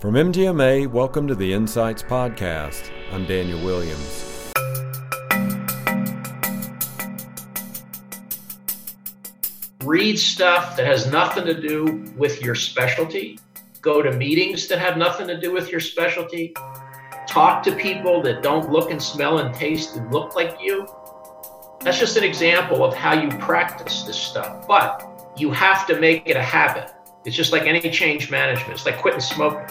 From MGMA, welcome to the Insights Podcast. I'm Daniel Williams. Read stuff that has nothing to do with your specialty. Go to meetings that have nothing to do with your specialty. Talk to people that don't look and smell and taste and look like you. That's just an example of how you practice this stuff. But you have to make it a habit. It's just like any change management. It's like quitting smoking.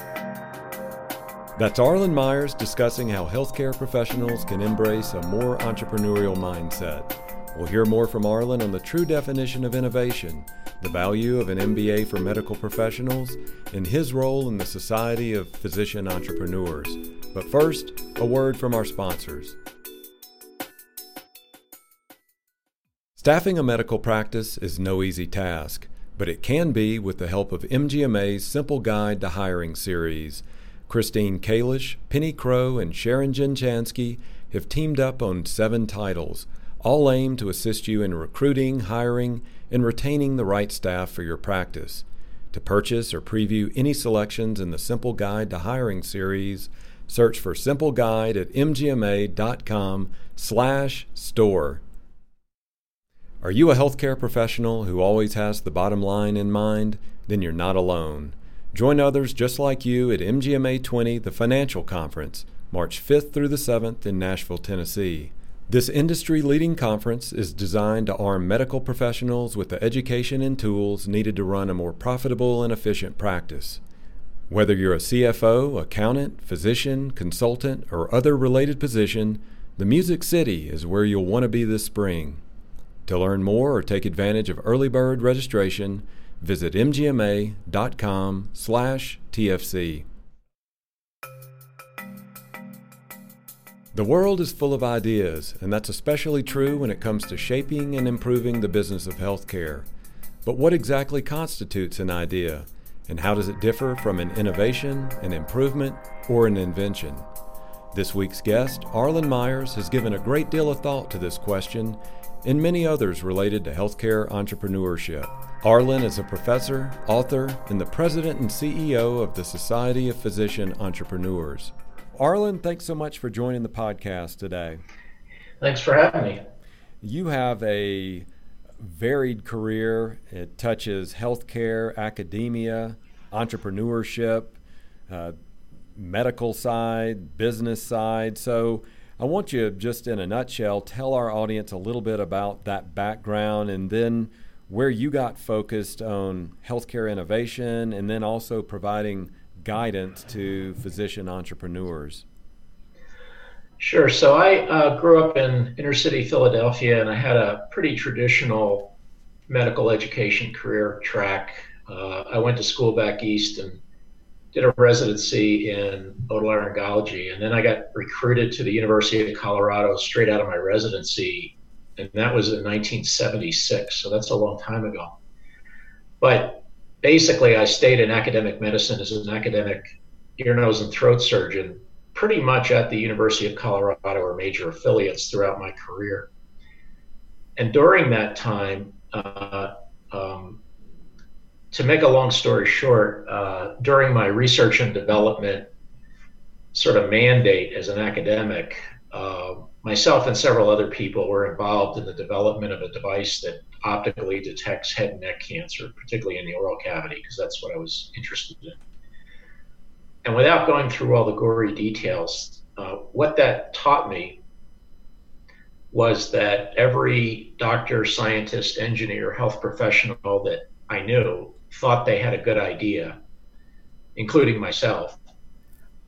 That's Arlen Meyers discussing how healthcare professionals can embrace a more entrepreneurial mindset. We'll hear more from Arlen on the true definition of innovation, the value of an MBA for medical professionals, and his role in the Society of Physician Entrepreneurs. But first, a word from our sponsors. Staffing a medical practice is no easy task, but it can be with the help of MGMA's Simple Guide to Hiring series. Christine Kalish, Penny Crow, and Sharon Jenchansky have teamed up on seven titles, all aimed to assist you in recruiting, hiring, and retaining the right staff for your practice. To purchase or preview any selections in the Simple Guide to Hiring series, search for Simple Guide at mgma.com slash store. Are you a healthcare professional who always has the bottom line in mind? Then you're not alone. Join others just like you at MGMA 20, the financial conference, March 5th through the 7th in Nashville, Tennessee. This industry leading conference is designed to arm medical professionals with the education and tools needed to run a more profitable and efficient practice. Whether you're a CFO, accountant, physician, consultant, or other related position, the Music City is where you'll want to be this spring. To learn more or take advantage of early bird registration, visit mgma.com slash tfc. The world is full of ideas, and that's especially true when it comes to shaping and improving the business of healthcare. But what exactly constitutes an idea, and how does it differ from an innovation, an improvement, or an invention? This week's guest, Arlen Meyers has given a great deal of thought to this question and many others related to healthcare entrepreneurship. Arlen is a professor, author, and the president and CEO of the Society of Physician Entrepreneurs. Arlen, thanks so much for joining the podcast today. Thanks for having me. You have a varied career. It touches healthcare, academia, entrepreneurship, uh, medical side, business side. So, I want you just in a nutshell tell our audience a little bit about that background and then where you got focused on healthcare innovation and then also providing guidance to physician entrepreneurs. Sure. So I uh, grew up in inner city Philadelphia and I had a pretty traditional medical education career track. Uh, I went to school back east and did a residency in otolaryngology, and then I got recruited to the University of Colorado straight out of my residency and that was in 1976. So that's a long time ago. But basically, I stayed in academic medicine as an academic ear, nose, and throat surgeon pretty much at the University of Colorado or major affiliates throughout my career. And during that time, uh, um, to make a long story short, uh, during my research and development sort of mandate as an academic, uh, myself and several other people were involved in the development of a device that optically detects head and neck cancer, particularly in the oral cavity, because that's what I was interested in. And without going through all the gory details, uh, what that taught me was that every doctor, scientist, engineer, health professional that I knew thought they had a good idea, including myself.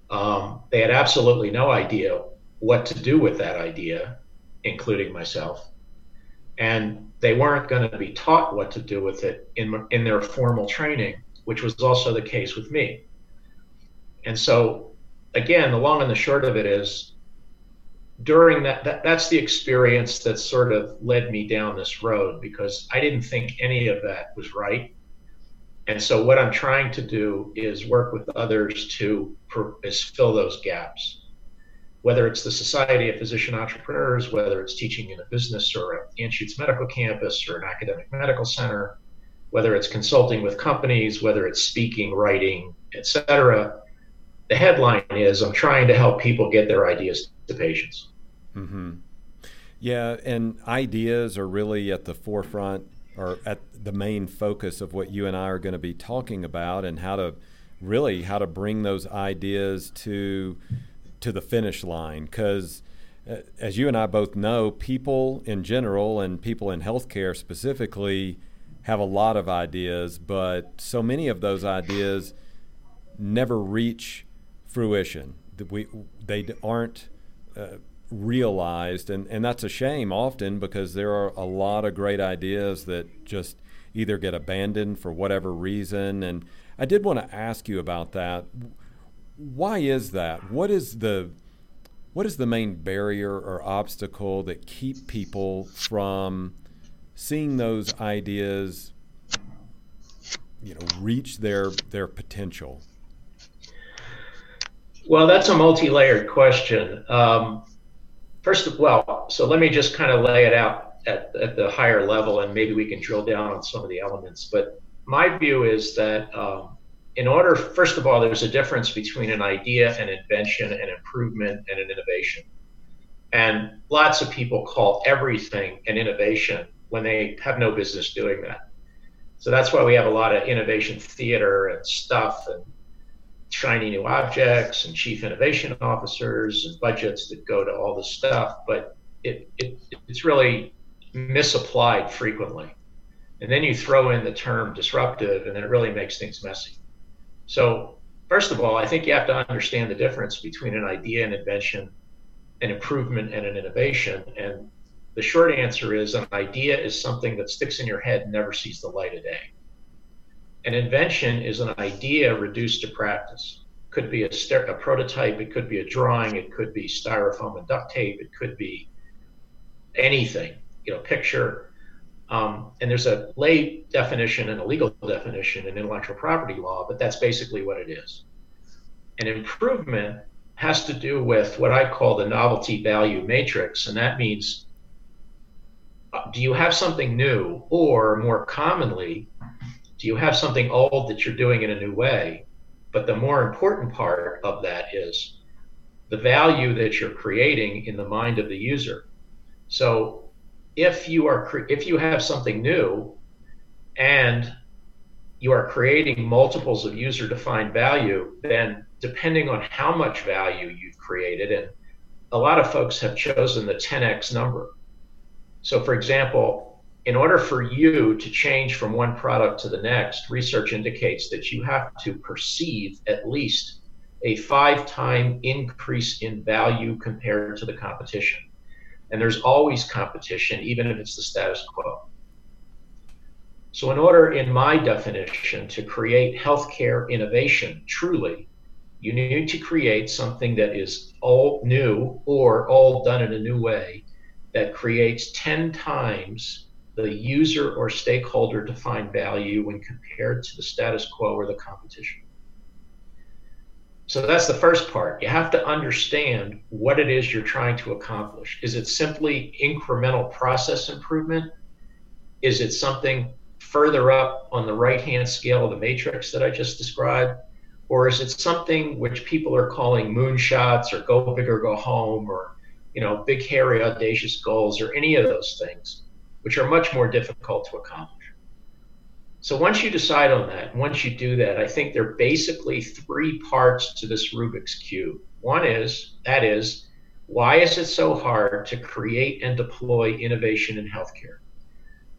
Um, they had absolutely no idea what to do with that idea, including myself. And they weren't going to be taught what to do with it in, in their formal training, which was also the case with me. And so, again, the long and the short of it is during that, that that's the experience that sort of led me down this road because I didn't think any of that was right. And so, what I'm trying to do is work with others to is fill those gaps whether it's the Society of Physician Entrepreneurs, whether it's teaching in a business or at Anschutz Medical Campus or an academic medical center, whether it's consulting with companies, whether it's speaking, writing, etc. the headline is I'm trying to help people get their ideas to patients. Mm-hmm. Yeah, and ideas are really at the forefront or at the main focus of what you and I are going to be talking about and how to really how to bring those ideas to to the finish line because uh, as you and I both know people in general and people in healthcare specifically have a lot of ideas but so many of those ideas never reach fruition. We they aren't uh, realized and, and that's a shame often because there are a lot of great ideas that just either get abandoned for whatever reason and i did want to ask you about that why is that? What is the what is the main barrier or obstacle that keep people from seeing those ideas you know reach their their potential? Well that's a multi-layered question. Um, First of well, so let me just kind of lay it out at, at the higher level, and maybe we can drill down on some of the elements. But my view is that um, in order, first of all, there's a difference between an idea, an invention, an improvement, and an innovation. And lots of people call everything an innovation when they have no business doing that. So that's why we have a lot of innovation theater and stuff and shiny new objects and chief innovation officers and budgets that go to all this stuff, but it, it it's really misapplied frequently. And then you throw in the term disruptive, and then it really makes things messy. So, first of all, I think you have to understand the difference between an idea and invention, an improvement and an innovation. And the short answer is an idea is something that sticks in your head and never sees the light of day. An invention is an idea reduced to practice. Could be a, a prototype, it could be a drawing, it could be styrofoam and duct tape, it could be anything, you know, picture. Um, and there's a lay definition and a legal definition in intellectual property law, but that's basically what it is. An improvement has to do with what I call the novelty value matrix, and that means uh, do you have something new, or more commonly, do you have something old that you're doing in a new way? But the more important part of that is the value that you're creating in the mind of the user. So if you are if you have something new and you are creating multiples of user defined value, then depending on how much value you've created, and a lot of folks have chosen the 10x number. So, for example, in order for you to change from one product to the next, research indicates that you have to perceive at least a five time increase in value compared to the competition. And there's always competition, even if it's the status quo. So, in order, in my definition, to create healthcare innovation truly, you need to create something that is all new or all done in a new way that creates 10 times the user or stakeholder defined value when compared to the status quo or the competition. So that's the first part. You have to understand what it is you're trying to accomplish. Is it simply incremental process improvement? Is it something further up on the right hand scale of the matrix that I just described? Or is it something which people are calling moonshots or go big or go home or you know big hairy audacious goals or any of those things? which are much more difficult to accomplish. So once you decide on that, once you do that, I think there are basically three parts to this Rubik's Cube. One is, that is, why is it so hard to create and deploy innovation in healthcare?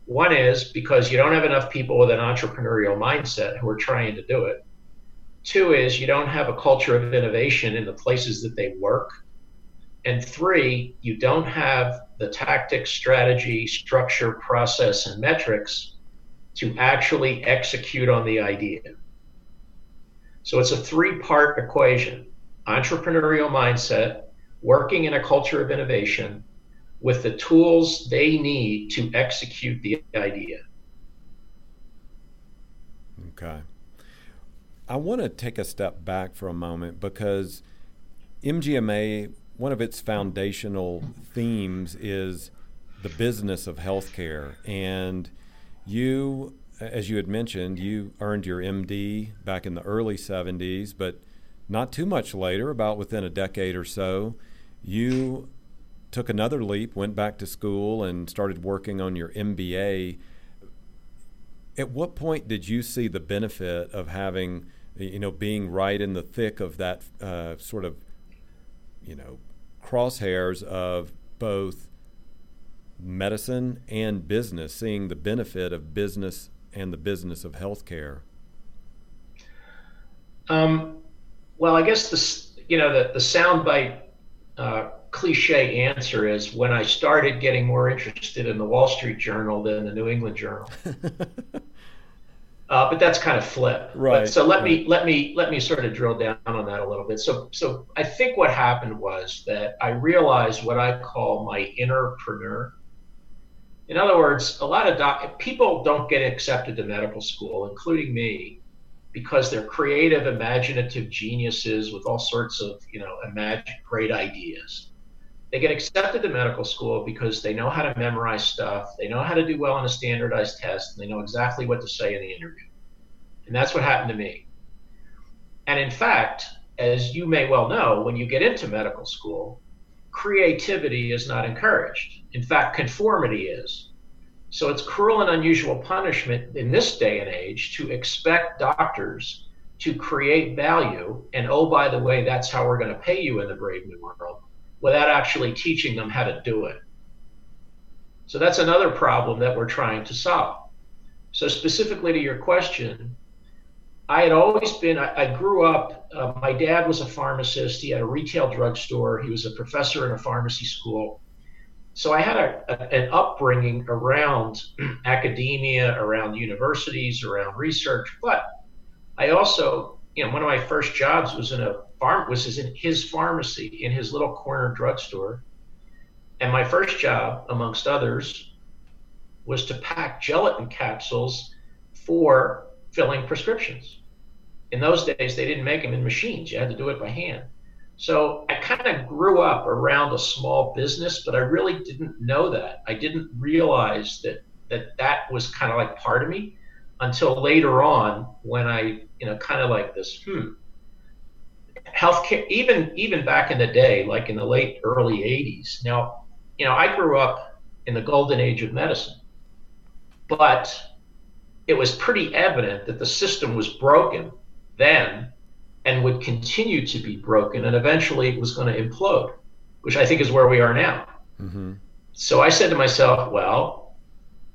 One is because you don't have enough people with an entrepreneurial mindset who are trying to do it. Two is you don't have a culture of innovation in the places that they work. And three, you don't have the tactics, strategy, structure, process, and metrics to actually execute on the idea. So it's a three part equation entrepreneurial mindset, working in a culture of innovation with the tools they need to execute the idea. Okay. I want to take a step back for a moment because MGMA one of its foundational themes is the business of healthcare. And you, as you had mentioned, you earned your MD back in the early 70s, but not too much later, about within a decade or so, you took another leap, went back to school, and started working on your MBA. At what point did you see the benefit of having, you know, being right in the thick of that uh, sort of, you know, crosshairs of both medicine and business, seeing the benefit of business and the business of healthcare? Um, well, I guess the you know the the soundbite uh, cliche answer is when I started getting more interested in the Wall Street Journal than the New England Journal. uh, but that's kind of flip. Right. But, so let right. me let me let me sort of drill down on that a little bit. So so I think what happened was that I realized what I call my innerpreneur. In other words, a lot of doc- people don't get accepted to medical school, including me, because they're creative, imaginative geniuses with all sorts of, you know, imagine great ideas. They get accepted to medical school because they know how to memorize stuff, they know how to do well on a standardized test, and they know exactly what to say in the interview. And that's what happened to me. And in fact, as you may well know, when you get into medical school, creativity is not encouraged. In fact, conformity is. So it's cruel and unusual punishment in this day and age to expect doctors to create value. And oh, by the way, that's how we're going to pay you in the brave new world without actually teaching them how to do it. So that's another problem that we're trying to solve. So, specifically to your question, I had always been, I, I grew up, uh, my dad was a pharmacist. He had a retail drugstore. He was a professor in a pharmacy school so I had a, a, an upbringing around academia, around universities, around research, but I also, you know, one of my first jobs was in a farm was in his pharmacy in his little corner drugstore, and my first job, amongst others, was to pack gelatin capsules for filling prescriptions. In those days, they didn't make them in machines; you had to do it by hand. So I kind of grew up around a small business, but I really didn't know that. I didn't realize that that that was kind of like part of me until later on when I, you know, kind of like this, hmm, healthcare, even even back in the day, like in the late early 80s. Now, you know, I grew up in the golden age of medicine, but it was pretty evident that the system was broken then and would continue to be broken and eventually it was going to implode, which I think is where we are now. Mm-hmm. So I said to myself, well,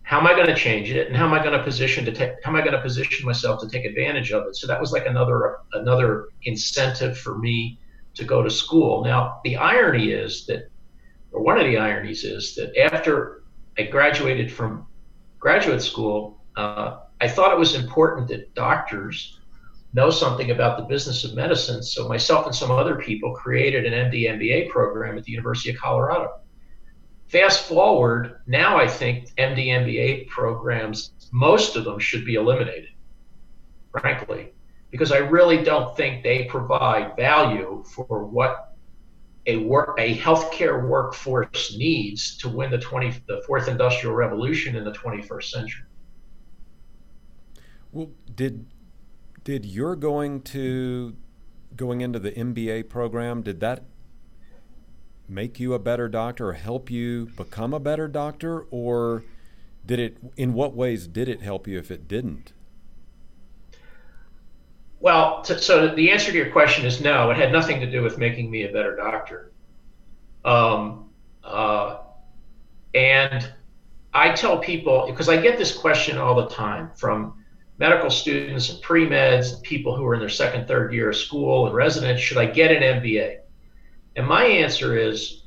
how am I going to change it, and how am I going to position to take? How am I going to position myself to take advantage of it? So that was like another another incentive for me to go to school. Now the irony is that, or one of the ironies is that after I graduated from graduate school, uh, I thought it was important that doctors know something about the business of medicine. So myself and some other people created an MD MBA program at the University of Colorado. Fast forward, now I think MD MBA programs, most of them should be eliminated, frankly, because I really don't think they provide value for what a work a healthcare workforce needs to win the 20 the fourth industrial revolution in the 21st century. Well, did did your going to going into the MBA program did that make you a better doctor or help you become a better doctor? Or did it in what ways did it help you if it didn't? Well t- so the answer to your question is no. It had nothing to do with making me a better doctor. Um, uh, and i tell people because i get this question all the time from medical students and pre-meds and people who are in their second, third year of school and residents, should I get an MBA? And my answer is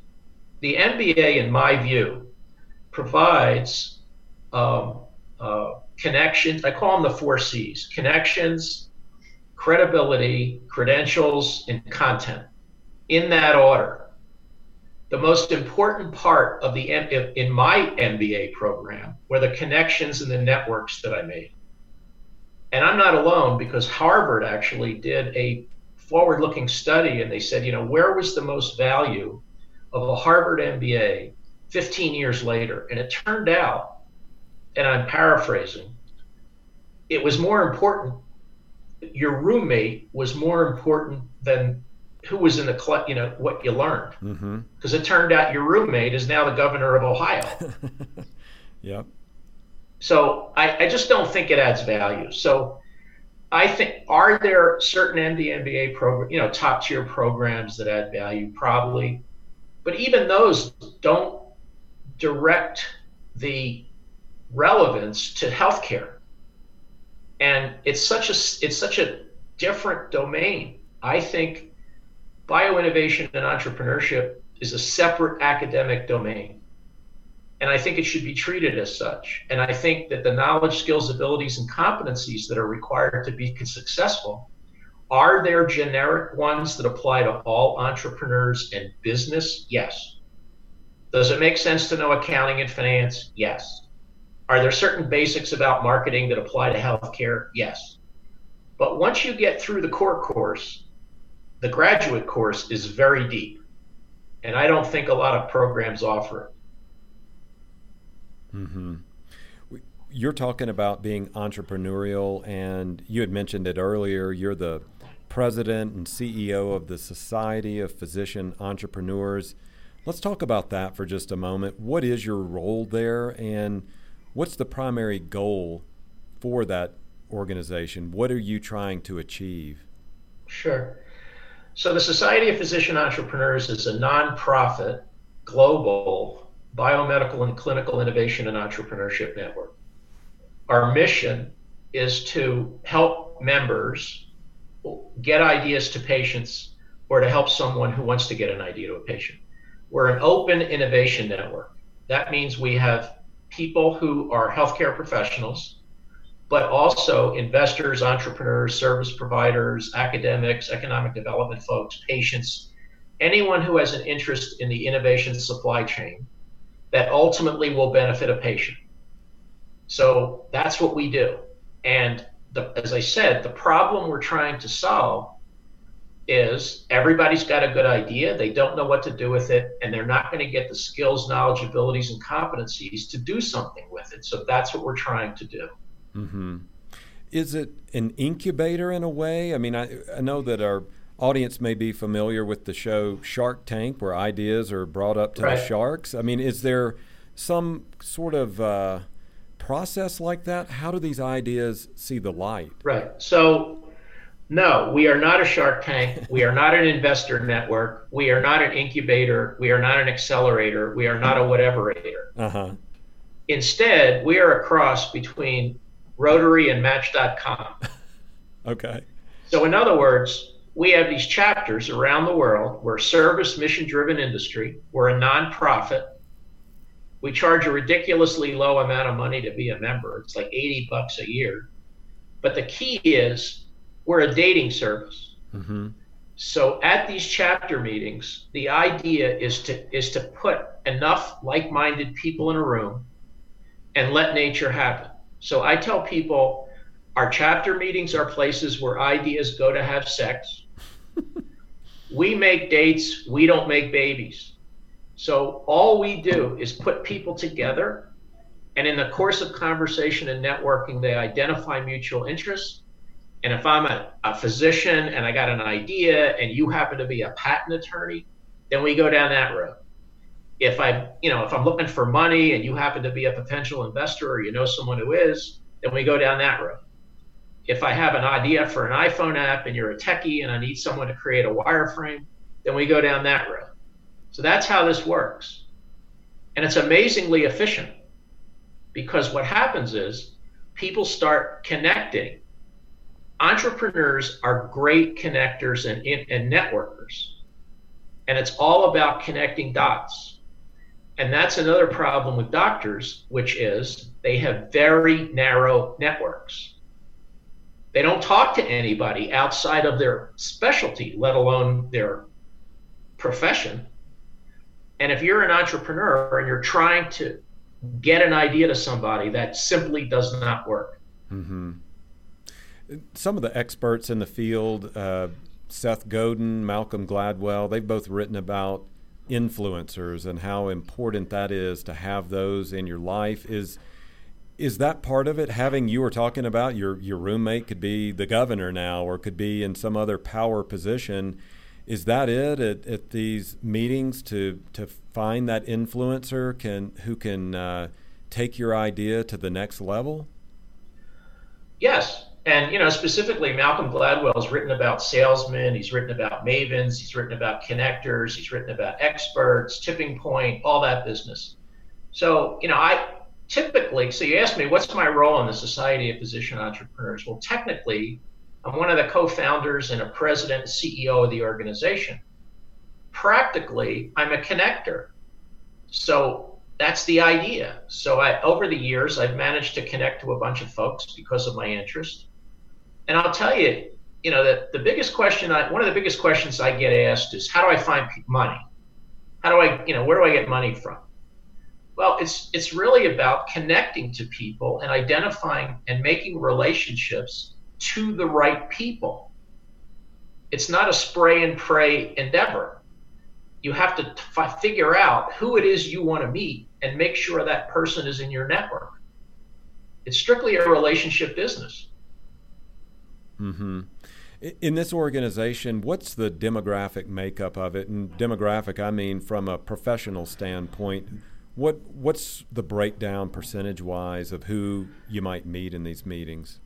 the MBA, in my view, provides um, uh, connections. I call them the four C's connections, credibility, credentials, and content in that order. The most important part of the in my MBA program were the connections and the networks that I made. And I'm not alone because Harvard actually did a forward looking study and they said, you know, where was the most value of a Harvard MBA 15 years later? And it turned out, and I'm paraphrasing, it was more important your roommate was more important than who was in the club, you know, what you learned. Because mm-hmm. it turned out your roommate is now the governor of Ohio. yep. So I, I just don't think it adds value. So I think are there certain MBA program, you know, top tier programs that add value? Probably, but even those don't direct the relevance to healthcare. And it's such a it's such a different domain. I think bioinnovation and entrepreneurship is a separate academic domain. And I think it should be treated as such. And I think that the knowledge, skills, abilities, and competencies that are required to be successful are there generic ones that apply to all entrepreneurs and business? Yes. Does it make sense to know accounting and finance? Yes. Are there certain basics about marketing that apply to healthcare? Yes. But once you get through the core course, the graduate course is very deep. And I don't think a lot of programs offer it. Mm-hmm. You're talking about being entrepreneurial, and you had mentioned it earlier. You're the president and CEO of the Society of Physician Entrepreneurs. Let's talk about that for just a moment. What is your role there, and what's the primary goal for that organization? What are you trying to achieve? Sure. So, the Society of Physician Entrepreneurs is a nonprofit, global biomedical and clinical innovation and entrepreneurship network. Our mission is to help members get ideas to patients or to help someone who wants to get an idea to a patient. We're an open innovation network. That means we have people who are healthcare professionals, but also investors, entrepreneurs, service providers, academics, economic development folks, patients, anyone who has an interest in the innovation supply chain that ultimately will benefit a patient. So that's what we do. And the, as I said, the problem we're trying to solve is everybody's got a good idea. They don't know what to do with it, and they're not going to get the skills, knowledge, abilities, and competencies to do something with it. So that's what we're trying to do. Mm-hmm. Is it an incubator in a way? I mean, I, I know that our audience may be familiar with the show Shark Tank, where ideas are brought up to right. the sharks. I mean, is there some sort of uh, process like that? How do these ideas see the light? Right. So no, we are not a Shark Tank. We are not an investor network. We are not an incubator. We are not an accelerator. We are not a whateverator. Uh-huh. Instead, we are a cross between Rotary and Match.com. okay. So, in other words, we have these chapters around the world. We're a service mission driven industry. We're a nonprofit. We charge a ridiculously low amount of money to be a member. It's like 80 bucks a year. But the key is we're a dating service. Mm-hmm. So at these chapter meetings, the idea is to is to put enough like-minded people in a room and let nature happen. So I tell people our chapter meetings are places where ideas go to have sex. We make dates, we don't make babies. So all we do is put people together and in the course of conversation and networking they identify mutual interests and if I'm a, a physician and I got an idea and you happen to be a patent attorney, then we go down that road. If I, you know, if I'm looking for money and you happen to be a potential investor or you know someone who is, then we go down that road. If I have an idea for an iPhone app and you're a techie and I need someone to create a wireframe, then we go down that road. So that's how this works. And it's amazingly efficient because what happens is people start connecting entrepreneurs are great connectors and, and networkers. And it's all about connecting dots. And that's another problem with doctors, which is they have very narrow networks. They don't talk to anybody outside of their specialty, let alone their profession. And if you're an entrepreneur and you're trying to get an idea to somebody, that simply does not work. Mm-hmm some of the experts in the field, uh, Seth Godin, Malcolm Gladwell, they've both written about influencers and how important that is to have those in your life. Is is that part of it? Having you were talking about your your roommate could be the governor now, or could be in some other power position. Is that it at, at these meetings to to find that influencer can who can uh, take your idea to the next level? Yes, and you know specifically Malcolm Gladwell has written about salesmen, he's written about mavens, he's written about connectors, he's written about experts, tipping point, all that business. So you know I typically, so you asked me what's my role in the Society of Physician Entrepreneurs. Well, technically, I'm one of the co-founders and a president and CEO of the organization. Practically, I'm a connector. So that's the idea. So I, over the years, I've managed to connect to a bunch of folks because of my interest. And I'll tell you, you know, that the biggest question, I, one of the biggest questions I get asked is, how do I find money? How do I, you know, where do I get money from? Well, it's it's really about connecting to people and identifying and making relationships to the right people. It's not a spray and pray endeavor. You have to f- figure out who it is you want to meet and make sure that person is in your network. It's strictly a relationship business. Hmm. In this organization, what's the demographic makeup of it? And demographic, I mean from a professional standpoint. What what's the breakdown percentage wise of who you might meet in these meetings?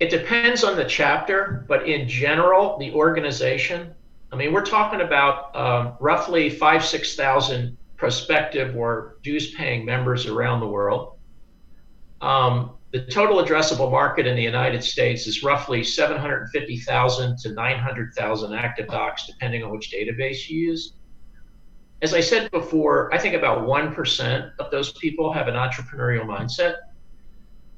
It depends on the chapter, but in general, the organization. I mean, we're talking about um, roughly five six thousand prospective or dues-paying members around the world. Um, the total addressable market in the United States is roughly 750,000 to 900,000 active docs, depending on which database you use as I said before, I think about 1% of those people have an entrepreneurial mindset.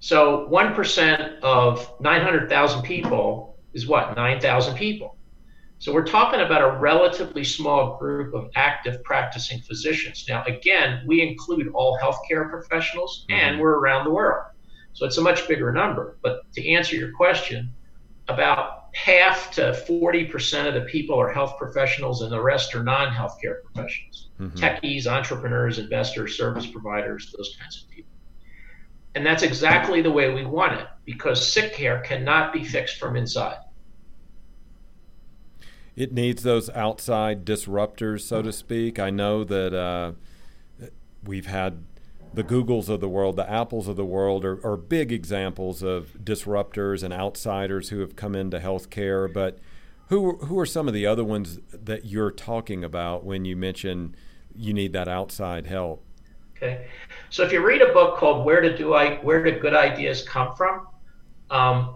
So 1% of 900,000 people is what? 9,000 people. So we're talking about a relatively small group of active practicing physicians. Now, again, we include all healthcare professionals mm-hmm. and we're around the world. So it's a much bigger number. But to answer your question, about half to 40% of the people are health professionals and the rest are non-healthcare professionals. Mm-hmm. techies entrepreneurs investors service providers those kinds of people. And that's exactly the way we want it because sick care cannot be fixed from inside. It needs those outside disruptors so to speak. I know that uh, we've had the Googles of the world, the Apples of the world are, are big examples of disruptors and outsiders who have come into healthcare. But who who are some of the other ones that you're talking about when you mention you need that outside help? Okay, so if you read a book called "Where to Do I Where Do Good Ideas Come From," um,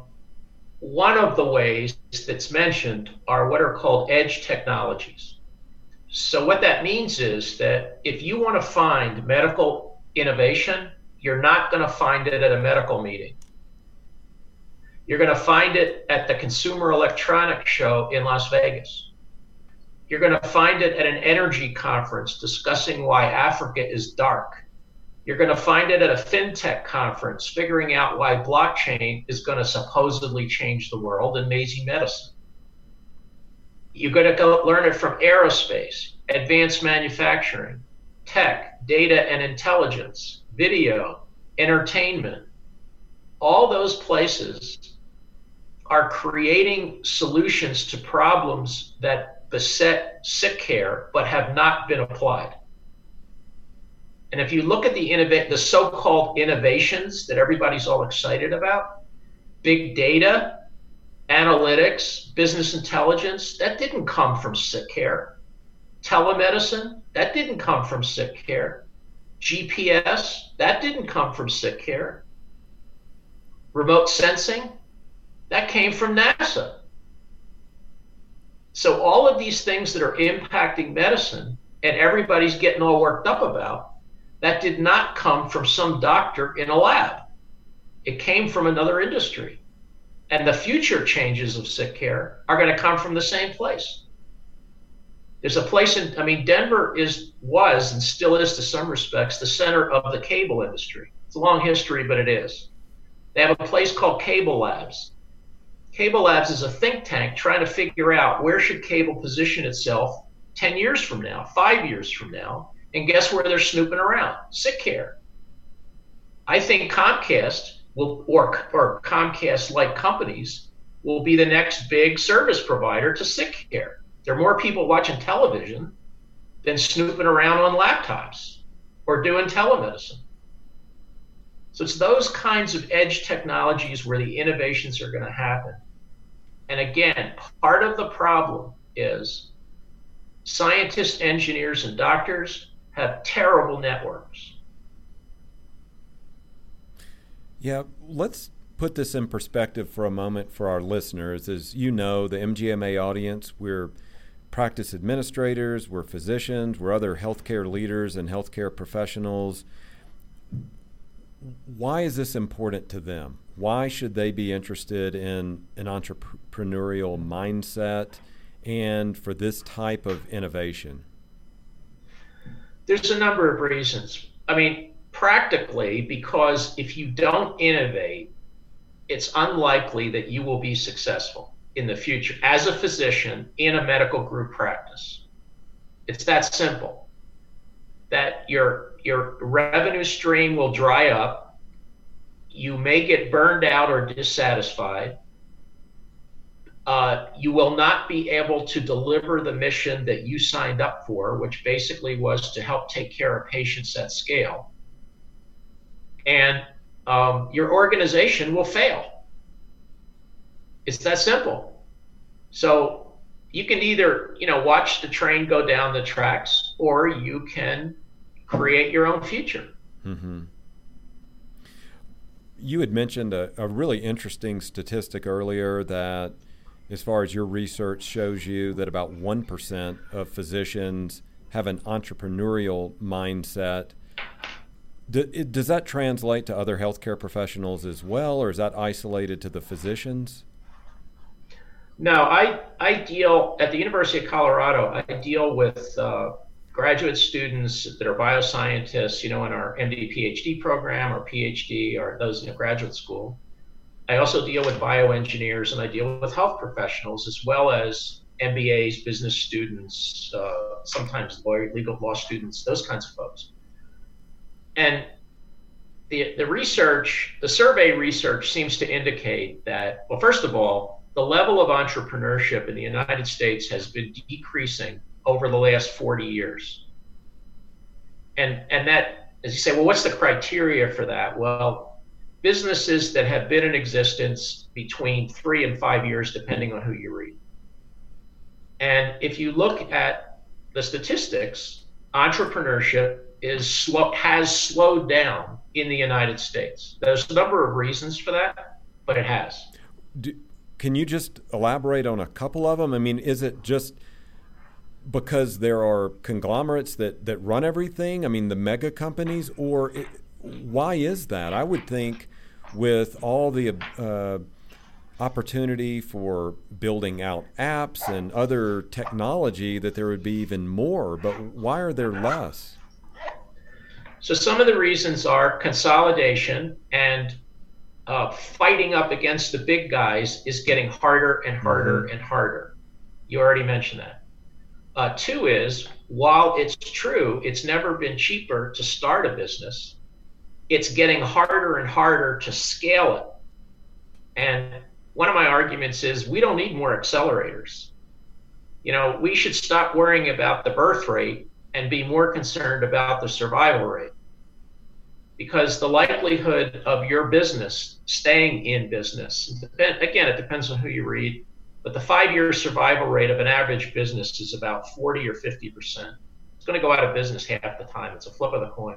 one of the ways that's mentioned are what are called edge technologies. So what that means is that if you want to find medical innovation, you're not going to find it at a medical meeting. You're going to find it at the Consumer Electronics Show in Las Vegas. You're going to find it at an energy conference discussing why Africa is dark. You're going to find it at a fintech conference figuring out why blockchain is going to supposedly change the world and Maisie medicine. You're going to go learn it from aerospace, advanced manufacturing, tech, data and intelligence, video, entertainment, all those places are creating solutions to problems that beset sick care but have not been applied. And if you look at the the so-called innovations that everybody's all excited about, big data, analytics, business intelligence, that didn't come from sick care telemedicine, that didn't come from sick care. GPS, that didn't come from sick care. Remote sensing, that came from NASA. So, all of these things that are impacting medicine and everybody's getting all worked up about, that did not come from some doctor in a lab. It came from another industry. And the future changes of sick care are going to come from the same place. There's a place in, I mean, Denver is, was, and still is to some respects, the center of the cable industry. It's a long history, but it is. They have a place called Cable Labs. Cable Labs is a think tank trying to figure out where should cable position itself 10 years from now, five years from now. And guess where they're snooping around? Sick care. I think Comcast will, or, or Comcast like companies will be the next big service provider to sick care. There are more people watching television than snooping around on laptops or doing telemedicine. So it's those kinds of edge technologies where the innovations are going to happen. And again, part of the problem is scientists, engineers, and doctors have terrible networks. Yeah, let's put this in perspective for a moment for our listeners. As you know, the MGMA audience, we're practice administrators, we're physicians, we're other healthcare leaders and healthcare professionals. Why is this important to them? Why should they be interested in an entrepreneurial mindset and for this type of innovation? There's a number of reasons. I mean, practically, because if you don't innovate, it's unlikely that you will be successful in the future as a physician in a medical group practice. It's that simple. That your your revenue stream will dry up. You may get burned out or dissatisfied. Uh, you will not be able to deliver the mission that you signed up for, which basically was to help take care of patients at scale. And um, your organization will fail it's that simple. So you can either, you know, watch the train go down the tracks or you can create your own future. Mm-hmm. You had mentioned a, a really interesting statistic earlier that, as far as your research shows you, that about 1% of physicians have an entrepreneurial mindset. Does that translate to other healthcare professionals as well, or is that isolated to the physicians? No, I, I deal at the University of Colorado. I deal with uh, graduate students that are bioscientists, you know, in our MD PhD program or PhD or those in graduate school. I also deal with bioengineers and I deal with health professionals as well as MBAs, business students, uh, sometimes lawyer, legal law students, those kinds of folks. And the, the research, the survey research seems to indicate that, well, first of all, the level of entrepreneurship in the United States has been decreasing over the last 40 years. And, and that, as you say, well, what's the criteria for that? Well, businesses that have been in existence between three and five years, depending on who you read. And if you look at the statistics, entrepreneurship is slow, has slowed down in the United States. There's a number of reasons for that, but it has. Do, can you just elaborate on a couple of them? I mean, is it just because there are conglomerates that, that run everything? I mean, the mega companies, or it, why is that? I would think with all the uh, opportunity for building out apps and other technology that there would be even more, but why are there less? So, some of the reasons are consolidation and uh, fighting up against the big guys is getting harder and harder and harder. You already mentioned that. Uh, two is while it's true, it's never been cheaper to start a business, it's getting harder and harder to scale it. And one of my arguments is we don't need more accelerators. You know, we should stop worrying about the birth rate and be more concerned about the survival rate because the likelihood of your business staying in business, again, it depends on who you read, but the five year survival rate of an average business is about 40 or 50%. It's going to go out of business half the time. It's a flip of the coin.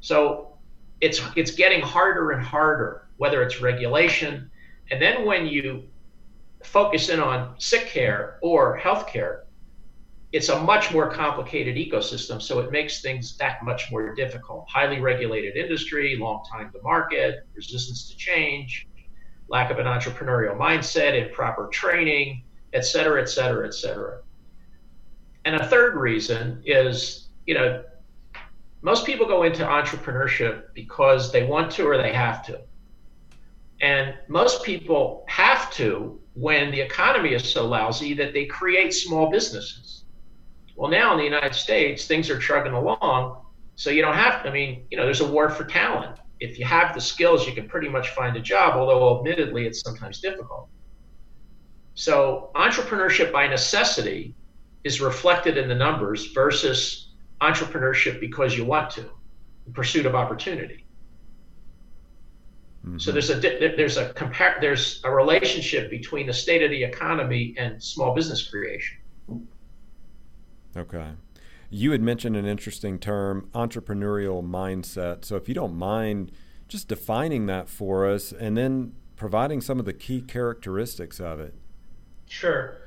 So it's, it's getting harder and harder, whether it's regulation. And then when you focus in on sick care or health care, it's a much more complicated ecosystem, so it makes things that much more difficult. Highly regulated industry, long time to market, resistance to change, lack of an entrepreneurial mindset, improper training, et cetera, et cetera, et cetera. And a third reason is, you know, most people go into entrepreneurship because they want to or they have to. And most people have to when the economy is so lousy that they create small businesses well, now in the United States, things are chugging along, so you don't have to. I mean, you know, there's a war for talent. if you have the skills, you can pretty much find a job, although admittedly it's sometimes difficult. So, entrepreneurship by necessity is reflected in the numbers versus entrepreneurship because you want to, in pursuit of opportunity. Mm-hmm. So there's a there's a compare there's a relationship between the state of the economy and small business creation. Okay. You had mentioned an interesting term, entrepreneurial mindset. So if you don't mind just defining that for us and then providing some of the key characteristics of it. Sure.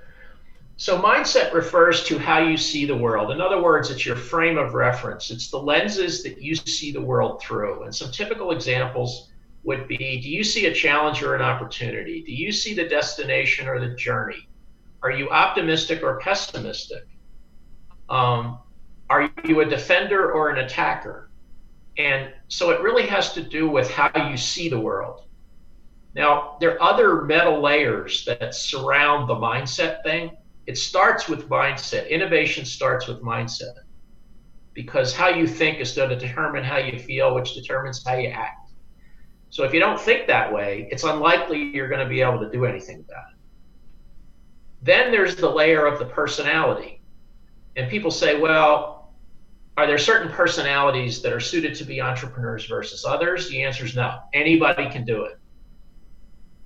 So, mindset refers to how you see the world. In other words, it's your frame of reference, it's the lenses that you see the world through. And some typical examples would be do you see a challenge or an opportunity? Do you see the destination or the journey? Are you optimistic or pessimistic? Um, are you a defender or an attacker? And so it really has to do with how you see the world. Now, there are other metal layers that surround the mindset thing it starts with mindset. Innovation starts with mindset because how you think is going to determine how you feel, which determines how you act. So if you don't think that way, it's unlikely you're going to be able to do anything about it. Then there's the layer of the personality. And people say, well, are there certain personalities that are suited to be entrepreneurs versus others? The answer is no. Anybody can do it.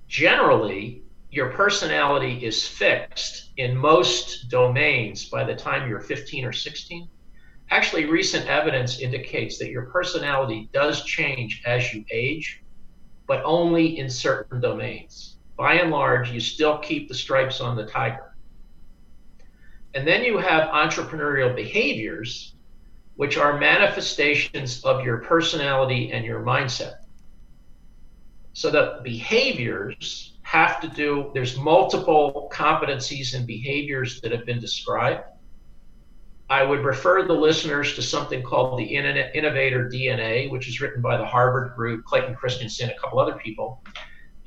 Generally, your personality is fixed in most domains by the time you're 15 or 16. Actually, recent evidence indicates that your personality does change as you age, but only in certain domains. By and large, you still keep the stripes on the tiger. And then you have entrepreneurial behaviors, which are manifestations of your personality and your mindset. So the behaviors have to do, there's multiple competencies and behaviors that have been described. I would refer the listeners to something called the Innovator DNA, which is written by the Harvard group, Clayton Christensen, a couple other people.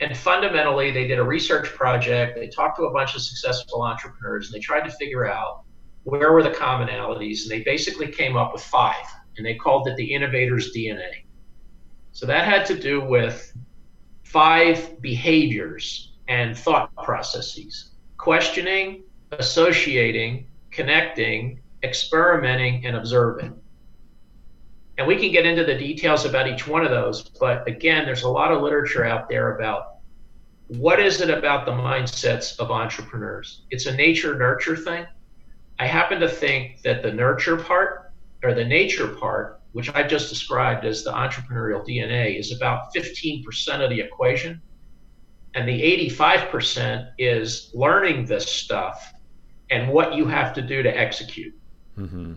And fundamentally, they did a research project. They talked to a bunch of successful entrepreneurs and they tried to figure out where were the commonalities. And they basically came up with five, and they called it the Innovator's DNA. So that had to do with five behaviors and thought processes questioning, associating, connecting, experimenting, and observing. And we can get into the details about each one of those, but again, there's a lot of literature out there about what is it about the mindsets of entrepreneurs? It's a nature nurture thing. I happen to think that the nurture part or the nature part which I just described as the entrepreneurial DNA, is about 15% of the equation. And the 85% is learning this stuff and what you have to do to execute. Mm-hmm.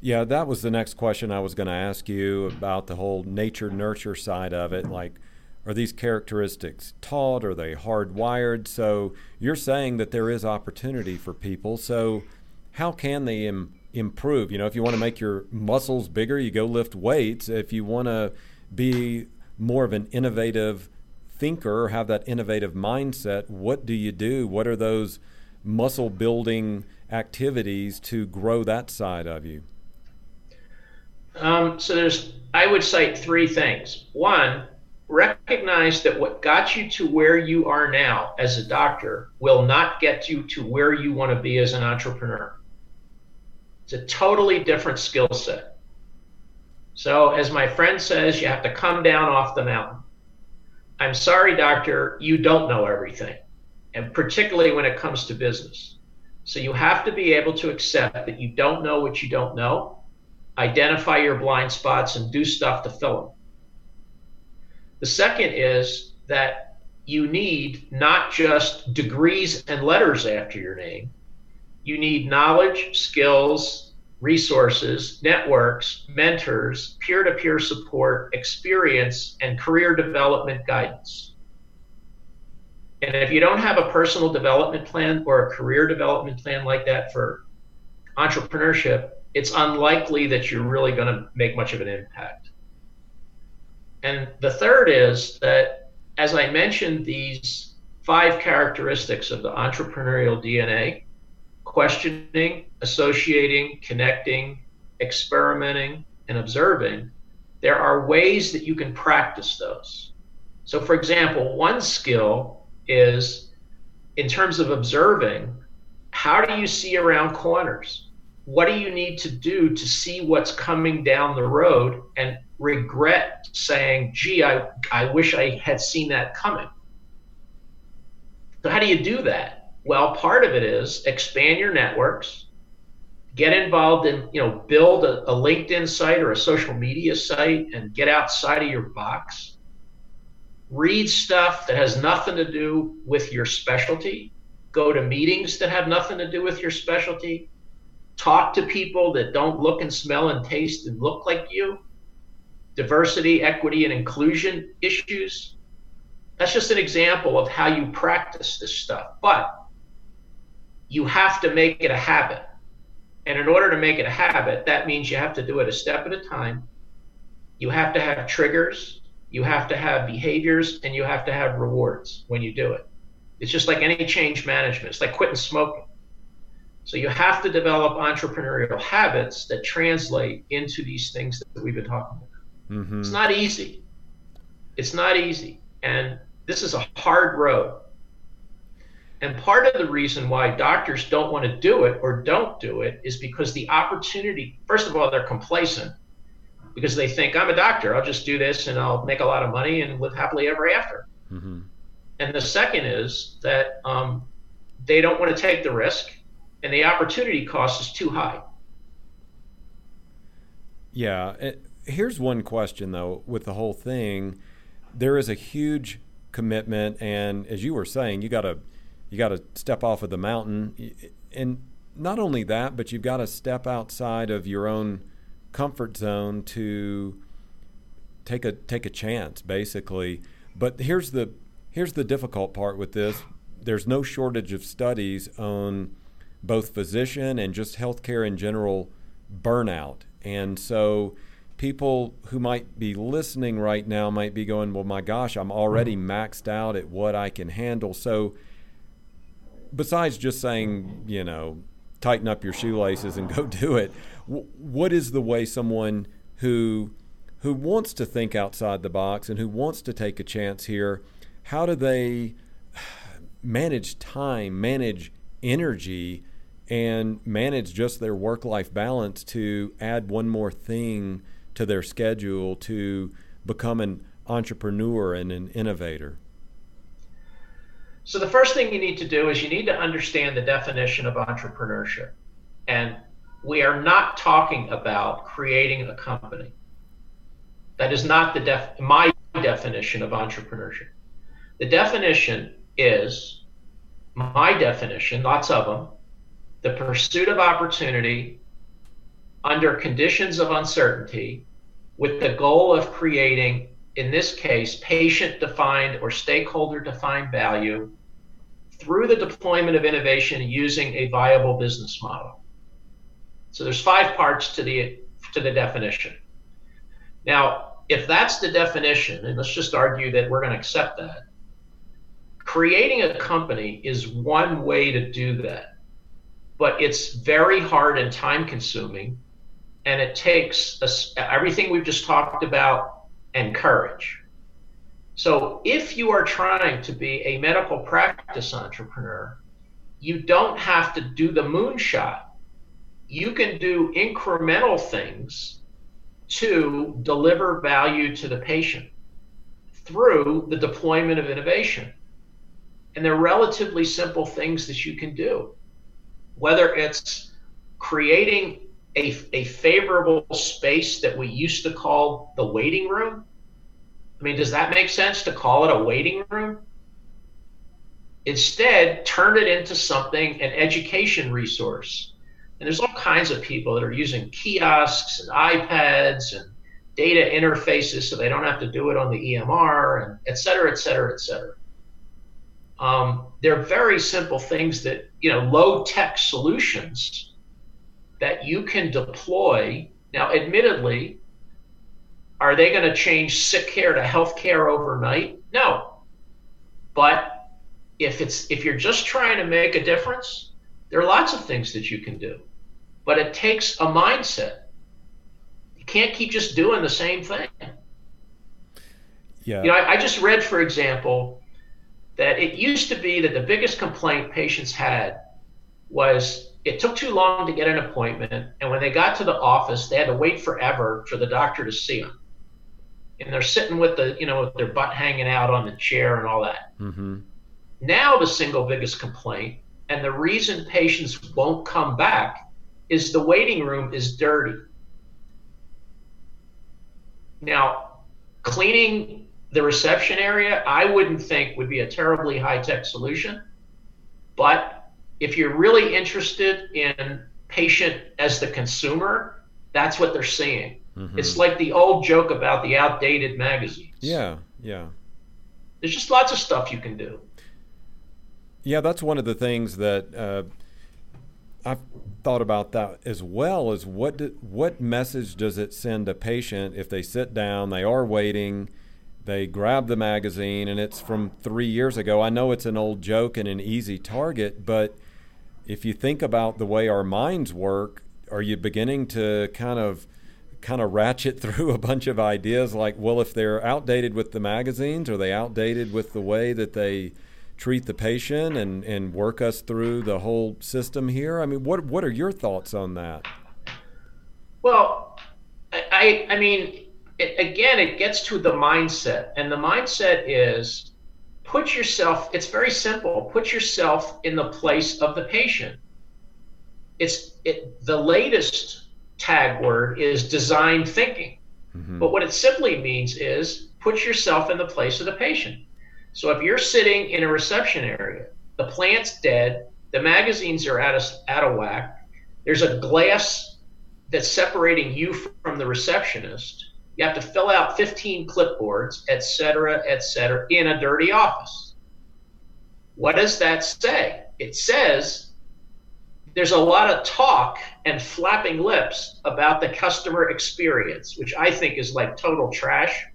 Yeah, that was the next question I was going to ask you about the whole nature nurture side of it. Like, are these characteristics taught? Are they hardwired? So you're saying that there is opportunity for people. So how can they Im- improve. You know, if you want to make your muscles bigger, you go lift weights. If you want to be more of an innovative thinker, have that innovative mindset, what do you do? What are those muscle building activities to grow that side of you? Um, so there's, I would cite three things. One, recognize that what got you to where you are now as a doctor will not get you to where you want to be as an entrepreneur. It's a totally different skill set. So, as my friend says, you have to come down off the mountain. I'm sorry, doctor, you don't know everything, and particularly when it comes to business. So, you have to be able to accept that you don't know what you don't know, identify your blind spots, and do stuff to fill them. The second is that you need not just degrees and letters after your name, you need knowledge, skills, resources, networks, mentors, peer to peer support, experience, and career development guidance. And if you don't have a personal development plan or a career development plan like that for entrepreneurship, it's unlikely that you're really going to make much of an impact. And the third is that, as I mentioned, these five characteristics of the entrepreneurial DNA questioning, associating, connecting, experimenting, and observing, there are ways that you can practice those. So, for example, one skill is in terms of observing, how do you see around corners? What do you need to do to see what's coming down the road and regret saying, gee, I, I wish I had seen that coming? So, how do you do that? Well, part of it is expand your networks get involved in, you know, build a, a LinkedIn site or a social media site and get outside of your box. Read stuff that has nothing to do with your specialty. Go to meetings that have nothing to do with your specialty. Talk to people that don't look and smell and taste and look like you. Diversity, equity, and inclusion issues. That's just an example of how you practice this stuff. But you have to make it a habit and in order to make it a habit, that means you have to do it a step at a time. You have to have triggers, you have to have behaviors, and you have to have rewards when you do it. It's just like any change management, it's like quitting smoking. So you have to develop entrepreneurial habits that translate into these things that we've been talking about. Mm-hmm. It's not easy. It's not easy. And this is a hard road. And part of the reason why doctors don't want to do it or don't do it is because the opportunity, first of all, they're complacent because they think, I'm a doctor, I'll just do this and I'll make a lot of money and live happily ever after. Mm-hmm. And the second is that um, they don't want to take the risk and the opportunity cost is too high. Yeah. Here's one question, though, with the whole thing. There is a huge commitment, and as you were saying, you got to you got to step off of the mountain. And not only that, but you've got to step outside of your own comfort zone to take a take a chance, basically. But here's the here's the difficult part with this. There's no shortage of studies on both physician and just healthcare in general burnout. And so people who might be listening right now might be going, "Well, my gosh, I'm already mm-hmm. maxed out at what I can handle." So besides just saying, you know, tighten up your shoelaces and go do it, what is the way someone who who wants to think outside the box and who wants to take a chance here, how do they manage time, manage energy, and manage just their work life balance to add one more thing to their schedule to become an entrepreneur and an innovator? So the first thing you need to do is you need to understand the definition of entrepreneurship. And we are not talking about creating a company. That is not the def- my definition of entrepreneurship. The definition is my definition, lots of them, the pursuit of opportunity under conditions of uncertainty with the goal of creating in this case, patient defined or stakeholder defined value through the deployment of innovation using a viable business model. So there's five parts to the to the definition. Now, if that's the definition, and let's just argue that we're going to accept that, creating a company is one way to do that. But it's very hard and time consuming, and it takes a, everything we've just talked about and courage. So, if you are trying to be a medical practice entrepreneur, you don't have to do the moonshot. You can do incremental things to deliver value to the patient through the deployment of innovation. And they're relatively simple things that you can do. Whether it's creating a, a favorable space that we used to call the waiting room. I mean, does that make sense to call it a waiting room? Instead, turn it into something, an education resource. And there's all kinds of people that are using kiosks and iPads and data interfaces so they don't have to do it on the EMR and et cetera, et cetera, et cetera. Um, they're very simple things that, you know, low tech solutions that you can deploy. Now, admittedly, are they going to change sick care to health care overnight? No. But if it's if you're just trying to make a difference, there are lots of things that you can do. But it takes a mindset. You can't keep just doing the same thing. Yeah. You know, I, I just read, for example, that it used to be that the biggest complaint patients had was it took too long to get an appointment, and when they got to the office, they had to wait forever for the doctor to see them. And they're sitting with the, you know, with their butt hanging out on the chair and all that. Mm-hmm. Now, the single biggest complaint, and the reason patients won't come back, is the waiting room is dirty. Now, cleaning the reception area, I wouldn't think would be a terribly high tech solution. But if you're really interested in patient as the consumer, that's what they're seeing. Mm-hmm. It's like the old joke about the outdated magazines. Yeah, yeah. There's just lots of stuff you can do. Yeah, that's one of the things that uh, I've thought about that as well. Is what do, what message does it send a patient if they sit down, they are waiting, they grab the magazine, and it's from three years ago. I know it's an old joke and an easy target, but if you think about the way our minds work, are you beginning to kind of kind of ratchet through a bunch of ideas like, well, if they're outdated with the magazines, are they outdated with the way that they treat the patient and, and work us through the whole system here? I mean, what what are your thoughts on that? Well, I I mean, it, again, it gets to the mindset, and the mindset is put yourself. It's very simple. Put yourself in the place of the patient. It's it the latest tag word is design thinking. Mm-hmm. But what it simply means is put yourself in the place of the patient. So if you're sitting in a reception area, the plant's dead, the magazines are out of, out of whack, there's a glass that's separating you from the receptionist. You have to fill out 15 clipboards, et cetera, et cetera, in a dirty office. What does that say? It says there's a lot of talk and flapping lips about the customer experience, which I think is like total trash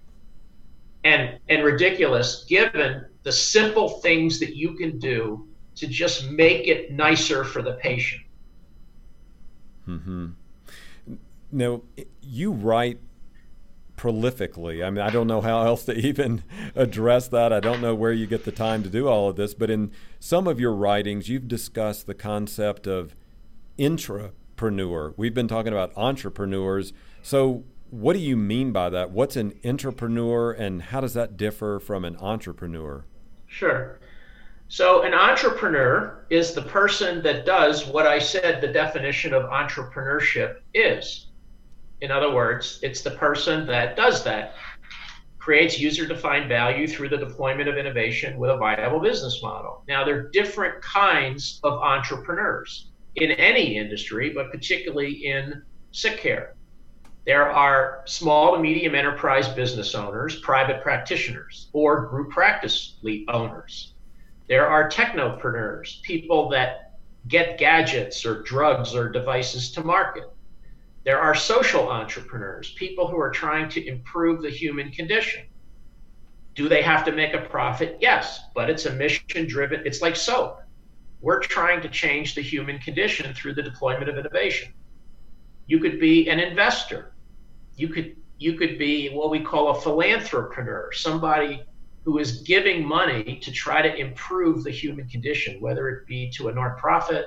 and and ridiculous given the simple things that you can do to just make it nicer for the patient. Mm-hmm. Now, you write prolifically. I mean, I don't know how else to even address that. I don't know where you get the time to do all of this, but in some of your writings, you've discussed the concept of intrapreneur. We've been talking about entrepreneurs. So, what do you mean by that? What's an intrapreneur and how does that differ from an entrepreneur? Sure. So, an entrepreneur is the person that does what I said the definition of entrepreneurship is. In other words, it's the person that does that, creates user defined value through the deployment of innovation with a viable business model. Now, there are different kinds of entrepreneurs in any industry, but particularly in sick care. There are small to medium enterprise business owners, private practitioners, or group practice owners. There are technopreneurs, people that get gadgets or drugs or devices to market. There are social entrepreneurs, people who are trying to improve the human condition. Do they have to make a profit? Yes, but it's a mission driven, it's like soap. We're trying to change the human condition through the deployment of innovation. You could be an investor you could you could be what we call a philanthropreneur, somebody who is giving money to try to improve the human condition, whether it be to a nonprofit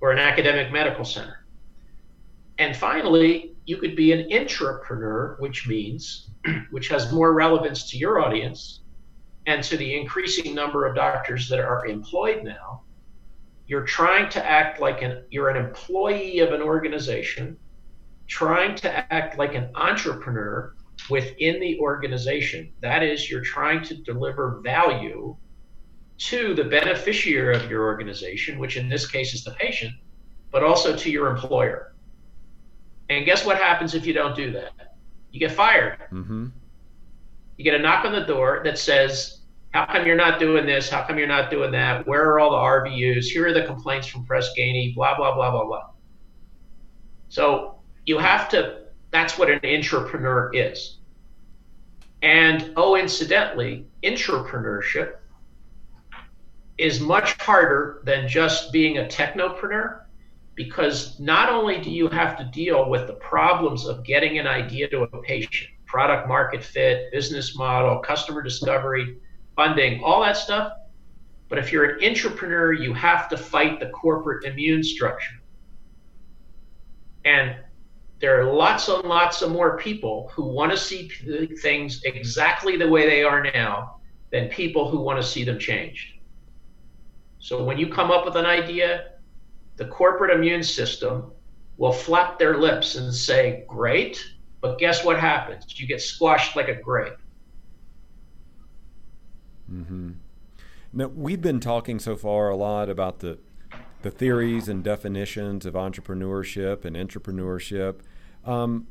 or an academic medical center. And finally, you could be an intrapreneur, which means, which has more relevance to your audience and to the increasing number of doctors that are employed now. You're trying to act like an you're an employee of an organization trying to act like an entrepreneur within the organization. That is, you're trying to deliver value to the beneficiary of your organization, which in this case is the patient, but also to your employer. And guess what happens if you don't do that? You get fired. Mm-hmm. You get a knock on the door that says, How come you're not doing this? How come you're not doing that? Where are all the RVUs? Here are the complaints from Press Ganey, blah, blah, blah, blah, blah. So you have to, that's what an intrapreneur is. And oh, incidentally, intrapreneurship is much harder than just being a technopreneur because not only do you have to deal with the problems of getting an idea to a patient, product market fit, business model, customer discovery, funding, all that stuff, but if you're an intrapreneur, you have to fight the corporate immune structure. And there are lots and lots of more people who want to see things exactly the way they are now than people who want to see them changed. So when you come up with an idea, the corporate immune system will flap their lips and say, Great, but guess what happens? You get squashed like a grape. Mm-hmm. Now, we've been talking so far a lot about the the theories and definitions of entrepreneurship and intrapreneurship. Um,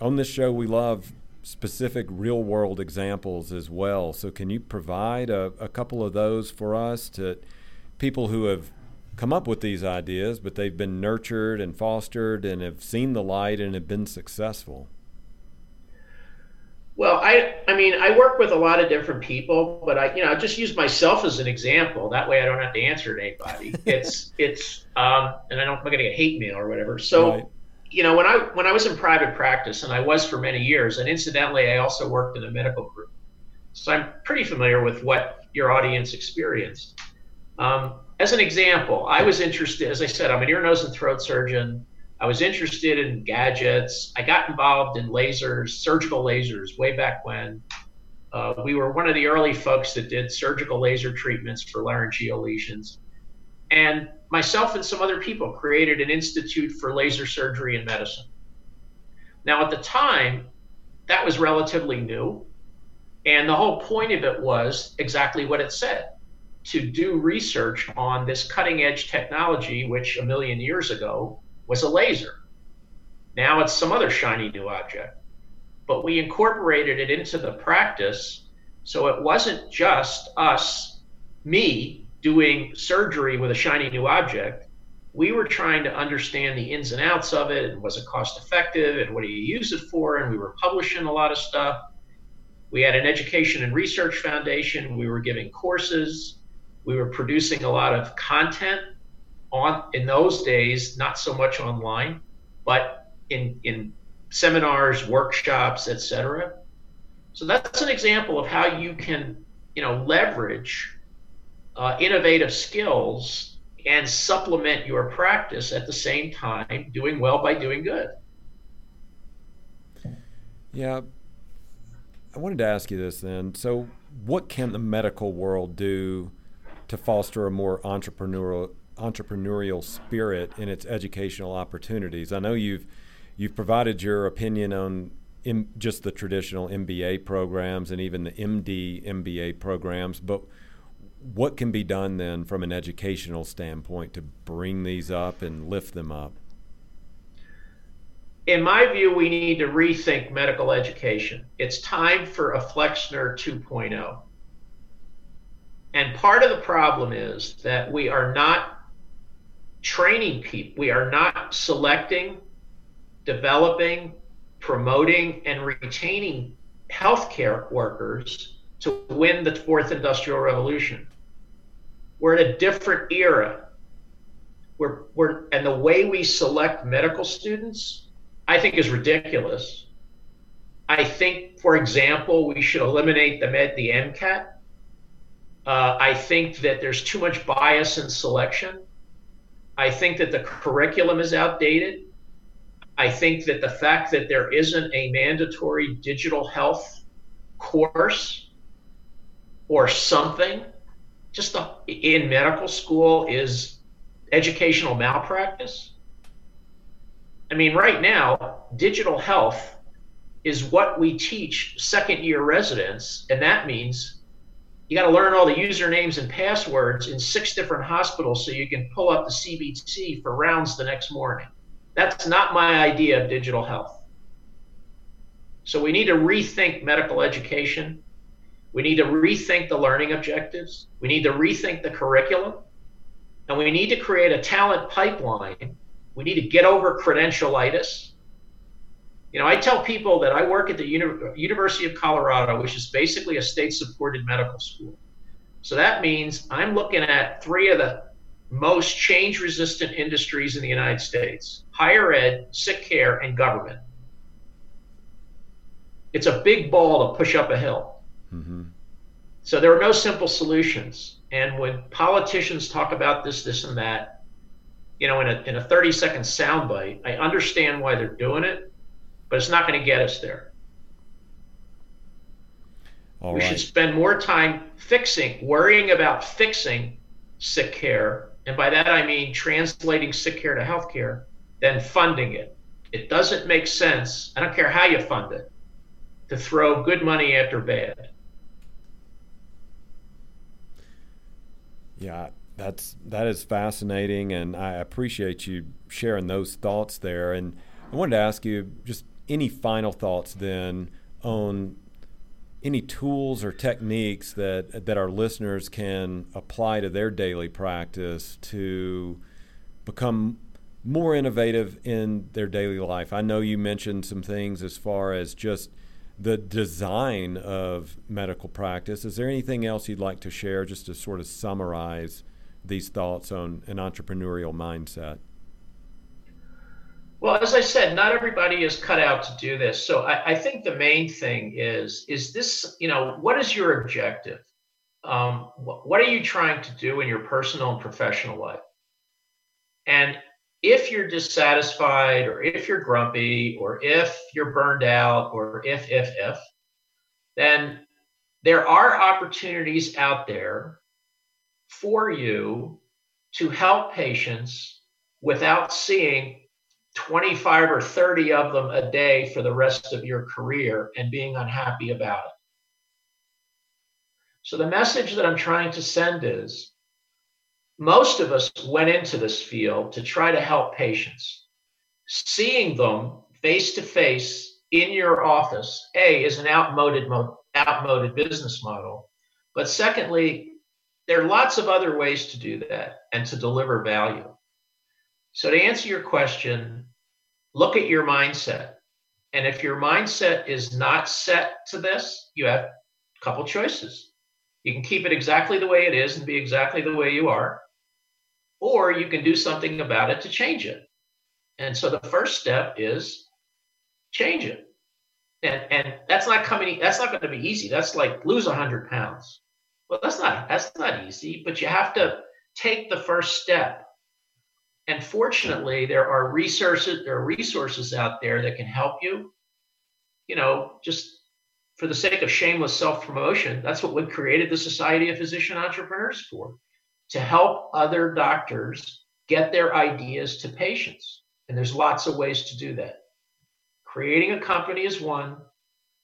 on this show, we love specific real world examples as well. So, can you provide a, a couple of those for us to people who have come up with these ideas, but they've been nurtured and fostered and have seen the light and have been successful? Well, I I mean I work with a lot of different people, but I you know I just use myself as an example. That way I don't have to answer to anybody. it's it's um and I don't I'm gonna get hate mail or whatever. So right. you know when I when I was in private practice and I was for many years, and incidentally I also worked in a medical group, so I'm pretty familiar with what your audience experienced. Um, as an example, I was interested, as I said, I'm an ear, nose, and throat surgeon. I was interested in gadgets. I got involved in lasers, surgical lasers, way back when. Uh, we were one of the early folks that did surgical laser treatments for laryngeal lesions. And myself and some other people created an institute for laser surgery and medicine. Now, at the time, that was relatively new. And the whole point of it was exactly what it said to do research on this cutting edge technology, which a million years ago was a laser. Now it's some other shiny new object. But we incorporated it into the practice so it wasn't just us, me, doing surgery with a shiny new object. We were trying to understand the ins and outs of it and was it cost effective and what do you use it for? And we were publishing a lot of stuff. We had an education and research foundation. We were giving courses. We were producing a lot of content on in those days, not so much online, but in in seminars, workshops, etc. So that's an example of how you can, you know, leverage uh, innovative skills and supplement your practice at the same time, doing well by doing good. Yeah, I wanted to ask you this then. So, what can the medical world do to foster a more entrepreneurial entrepreneurial spirit in its educational opportunities. I know you've you've provided your opinion on just the traditional MBA programs and even the MD MBA programs, but what can be done then from an educational standpoint to bring these up and lift them up? In my view, we need to rethink medical education. It's time for a Flexner 2.0. And part of the problem is that we are not training people. We are not selecting, developing, promoting, and retaining healthcare workers to win the fourth industrial revolution. We're in a different era. We're, we're, and the way we select medical students, I think, is ridiculous. I think, for example, we should eliminate the med the MCAT. Uh, I think that there's too much bias in selection. I think that the curriculum is outdated. I think that the fact that there isn't a mandatory digital health course or something just the, in medical school is educational malpractice. I mean, right now, digital health is what we teach second year residents, and that means you got to learn all the usernames and passwords in six different hospitals so you can pull up the CBT for rounds the next morning. That's not my idea of digital health. So we need to rethink medical education. We need to rethink the learning objectives. We need to rethink the curriculum. And we need to create a talent pipeline. We need to get over credentialitis. You know, I tell people that I work at the Uni- University of Colorado, which is basically a state supported medical school. So that means I'm looking at three of the most change resistant industries in the United States higher ed, sick care, and government. It's a big ball to push up a hill. Mm-hmm. So there are no simple solutions. And when politicians talk about this, this, and that, you know, in a, in a 30 second soundbite, I understand why they're doing it, but it's not going to get us there. All we right. should spend more time fixing, worrying about fixing sick care. And by that, I mean translating sick care to health care than funding it. It doesn't make sense. I don't care how you fund it to throw good money after bad. Yeah, that's that is fascinating, and I appreciate you sharing those thoughts there. And I wanted to ask you just any final thoughts then on any tools or techniques that that our listeners can apply to their daily practice to become more innovative in their daily life. I know you mentioned some things as far as just the design of medical practice. Is there anything else you'd like to share just to sort of summarize these thoughts on an entrepreneurial mindset? Well, as I said, not everybody is cut out to do this. So I, I think the main thing is is this, you know, what is your objective? Um, what are you trying to do in your personal and professional life? And if you're dissatisfied or if you're grumpy or if you're burned out or if, if, if, then there are opportunities out there for you to help patients without seeing 25 or 30 of them a day for the rest of your career and being unhappy about it. So, the message that I'm trying to send is most of us went into this field to try to help patients. Seeing them face to face in your office, A, is an outmoded, outmoded business model. But secondly, there are lots of other ways to do that and to deliver value. So, to answer your question, look at your mindset. And if your mindset is not set to this, you have a couple choices. You can keep it exactly the way it is and be exactly the way you are, or you can do something about it to change it. And so the first step is change it. And, and that's not coming, that's not going to be easy. That's like lose 100 pounds. Well, that's not, that's not easy, but you have to take the first step. And fortunately, there are resources, there are resources out there that can help you. You know, just for the sake of shameless self-promotion, that's what we created the Society of Physician Entrepreneurs for to help other doctors get their ideas to patients. And there's lots of ways to do that. Creating a company is one,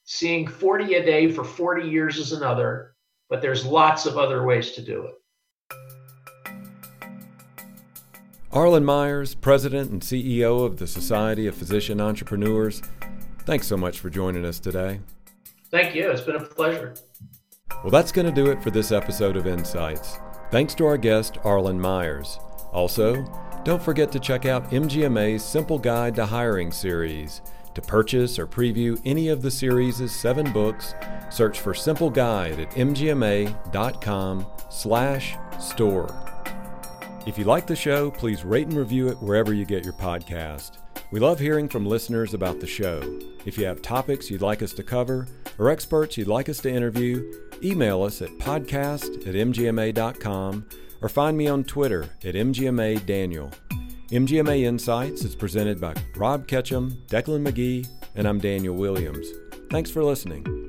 seeing 40 a day for 40 years is another, but there's lots of other ways to do it. Arlen Meyers, President and CEO of the Society of Physician Entrepreneurs, thanks so much for joining us today. Thank you. It's been a pleasure. Well, that's going to do it for this episode of Insights. Thanks to our guest, Arlen Meyers. Also, don't forget to check out MGMA's Simple Guide to Hiring series. To purchase or preview any of the series' seven books, search for Simple Guide at mgma.com slash store. If you like the show, please rate and review it wherever you get your podcast. We love hearing from listeners about the show. If you have topics you'd like us to cover or experts you'd like us to interview, email us at podcast at mgma.com or find me on Twitter at mgmadaniel. MGMA Insights is presented by Rob Ketchum, Declan McGee, and I'm Daniel Williams. Thanks for listening.